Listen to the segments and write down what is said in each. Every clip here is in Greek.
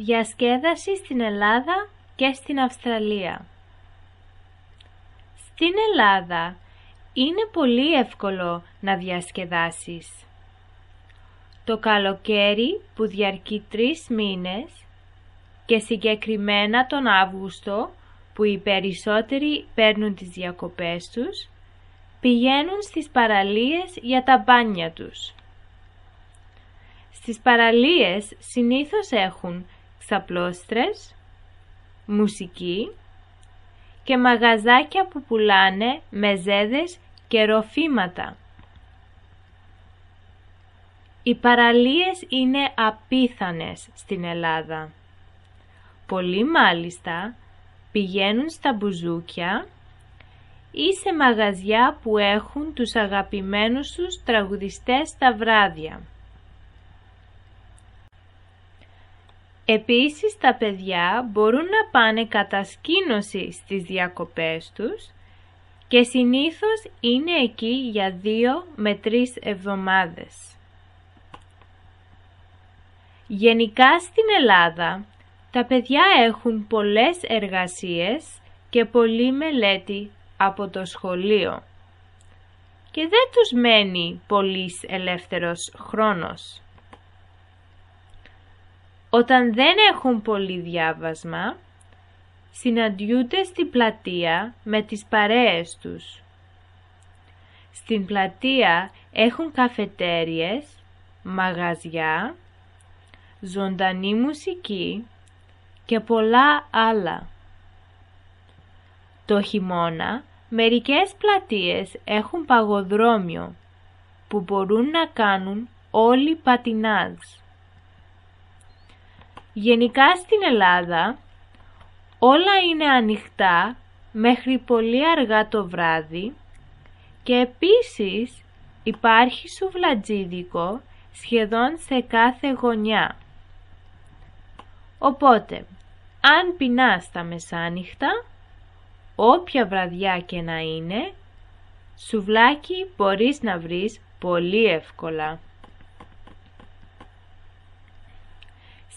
Διασκέδαση στην Ελλάδα και στην Αυστραλία Στην Ελλάδα είναι πολύ εύκολο να διασκεδάσεις. Το καλοκαίρι που διαρκεί τρεις μήνες και συγκεκριμένα τον Αύγουστο που οι περισσότεροι παίρνουν τις διακοπές τους, πηγαίνουν στις παραλίες για τα μπάνια τους. Στις παραλίες συνήθως έχουν ξαπλώστρες, μουσική και μαγαζάκια που πουλάνε μεζέδες και ροφήματα. Οι παραλίες είναι απίθανες στην Ελλάδα. Πολλοί μάλιστα πηγαίνουν στα μπουζούκια ή σε μαγαζιά που έχουν τους αγαπημένους τους τραγουδιστές τα βράδια. Επίσης τα παιδιά μπορούν να πάνε κατασκήνωση στις διακοπές τους και συνήθως είναι εκεί για δύο με τρεις εβδομάδες. Γενικά στην Ελλάδα τα παιδιά έχουν πολλές εργασίες και πολλή μελέτη από το σχολείο και δεν τους μένει πολύς ελεύθερος χρόνος. Όταν δεν έχουν πολύ διάβασμα, συναντιούνται στην πλατεία με τις παρέες τους. Στην πλατεία έχουν καφετέριες, μαγαζιά, ζωντανή μουσική και πολλά άλλα. Το χειμώνα μερικές πλατείες έχουν παγοδρόμιο που μπορούν να κάνουν όλοι πατινάζ. Γενικά στην Ελλάδα όλα είναι ανοιχτά μέχρι πολύ αργά το βράδυ και επίσης υπάρχει σουβλατζίδικο σχεδόν σε κάθε γωνιά. Οπότε, αν πεινάς τα μεσάνυχτα, όποια βραδιά και να είναι, σουβλάκι μπορείς να βρεις πολύ εύκολα.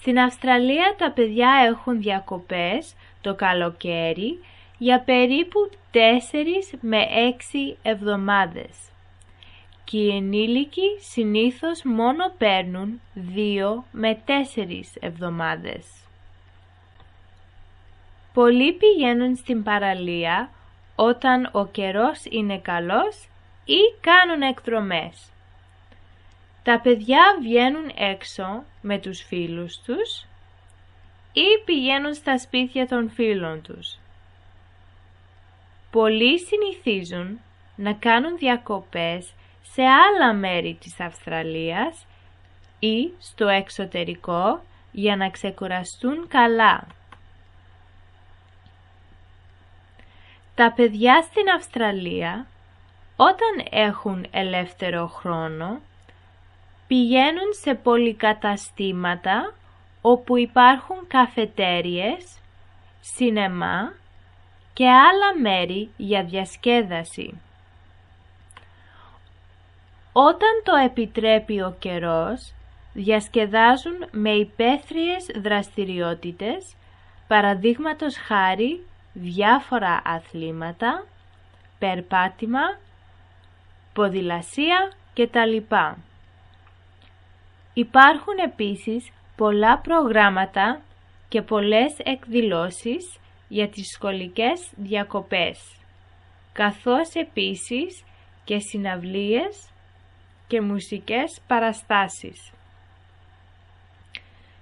Στην Αυστραλία τα παιδιά έχουν διακοπές το καλοκαίρι για περίπου 4 με 6 εβδομάδες και οι ενήλικοι συνήθως μόνο παίρνουν 2 με 4 εβδομάδες. Πολλοί πηγαίνουν στην παραλία όταν ο καιρός είναι καλός ή κάνουν εκδρομές. Τα παιδιά βγαίνουν έξω με τους φίλους τους ή πηγαίνουν στα σπίτια των φίλων τους. Πολλοί συνηθίζουν να κάνουν διακοπές σε άλλα μέρη της Αυστραλίας ή στο εξωτερικό για να ξεκουραστούν καλά. Τα παιδιά στην Αυστραλία όταν έχουν ελεύθερο χρόνο πηγαίνουν σε πολυκαταστήματα όπου υπάρχουν καφετέριες, σινεμά και άλλα μέρη για διασκέδαση. Όταν το επιτρέπει ο καιρός, διασκεδάζουν με υπαίθριες δραστηριότητες, παραδείγματος χάρη διάφορα αθλήματα, περπάτημα, ποδηλασία κτλ. Υπάρχουν επίσης πολλά προγράμματα και πολλές εκδηλώσεις για τις σχολικές διακοπές, καθώς επίσης και συναυλίες και μουσικές παραστάσεις.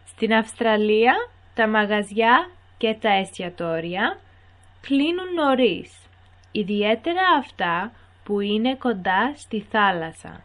Στην Αυστραλία τα μαγαζιά και τα εστιατόρια κλείνουν νωρίς, ιδιαίτερα αυτά που είναι κοντά στη θάλασσα.